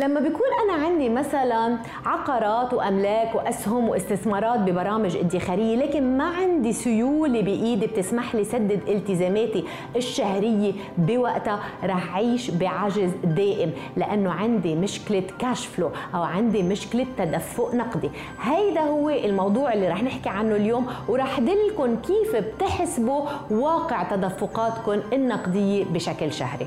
لما بيكون أنا عندي مثلا عقارات وأملاك وأسهم واستثمارات ببرامج ادخارية لكن ما عندي سيولة بإيدي بتسمح لي سدد التزاماتي الشهرية بوقتها رح عيش بعجز دائم لأنه عندي مشكلة كاش فلو أو عندي مشكلة تدفق نقدي. هيدا هو الموضوع اللي رح نحكي عنه اليوم ورح دلكم كيف بتحسبوا واقع تدفقاتكم النقدية بشكل شهري.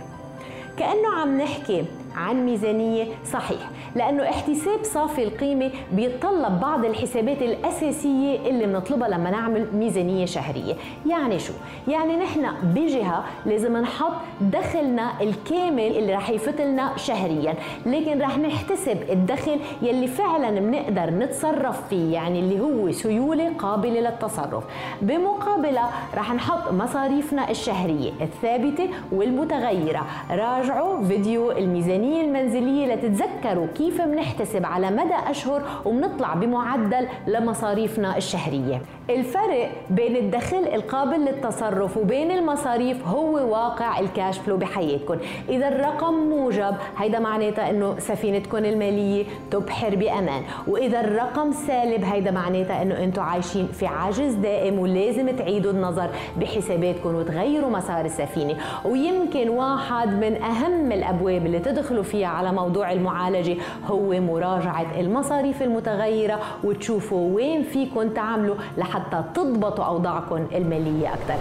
كأنه عم نحكي عن ميزانية صحيح لأنه احتساب صافي القيمة بيتطلب بعض الحسابات الأساسية اللي بنطلبها لما نعمل ميزانية شهرية. يعني شو؟ يعني نحن بجهة لازم نحط دخلنا الكامل اللي رح يفوت لنا شهريا لكن رح نحتسب الدخل يلي فعلا بنقدر نتصرف فيه يعني اللي هو سيولة قابلة للتصرف. بمقابلة رح نحط مصاريفنا الشهرية الثابتة والمتغيرة. راجعوا فيديو الميزانية الميزانية المنزلية لتتذكروا كيف بنحتسب على مدى أشهر وبنطلع بمعدل لمصاريفنا الشهرية. الفرق بين الدخل القابل للتصرف وبين المصاريف هو واقع الكاش فلو بحياتكم. إذا الرقم موجب هيدا معناتها أنه سفينتكم المالية تبحر بأمان. وإذا الرقم سالب هيدا معناتها أنه أنتم عايشين في عجز دائم ولازم تعيدوا النظر بحساباتكم وتغيروا مسار السفينة. ويمكن واحد من أهم الأبواب اللي تدخل تدخلوا فيها على موضوع المعالجة هو مراجعة المصاريف المتغيرة وتشوفوا وين فيكم تعملوا لحتى تضبطوا أوضاعكم المالية أكثر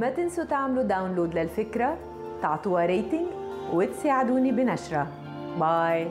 ما تنسوا تعملوا download للفكرة تعطوها rating وتساعدوني بنشرها bye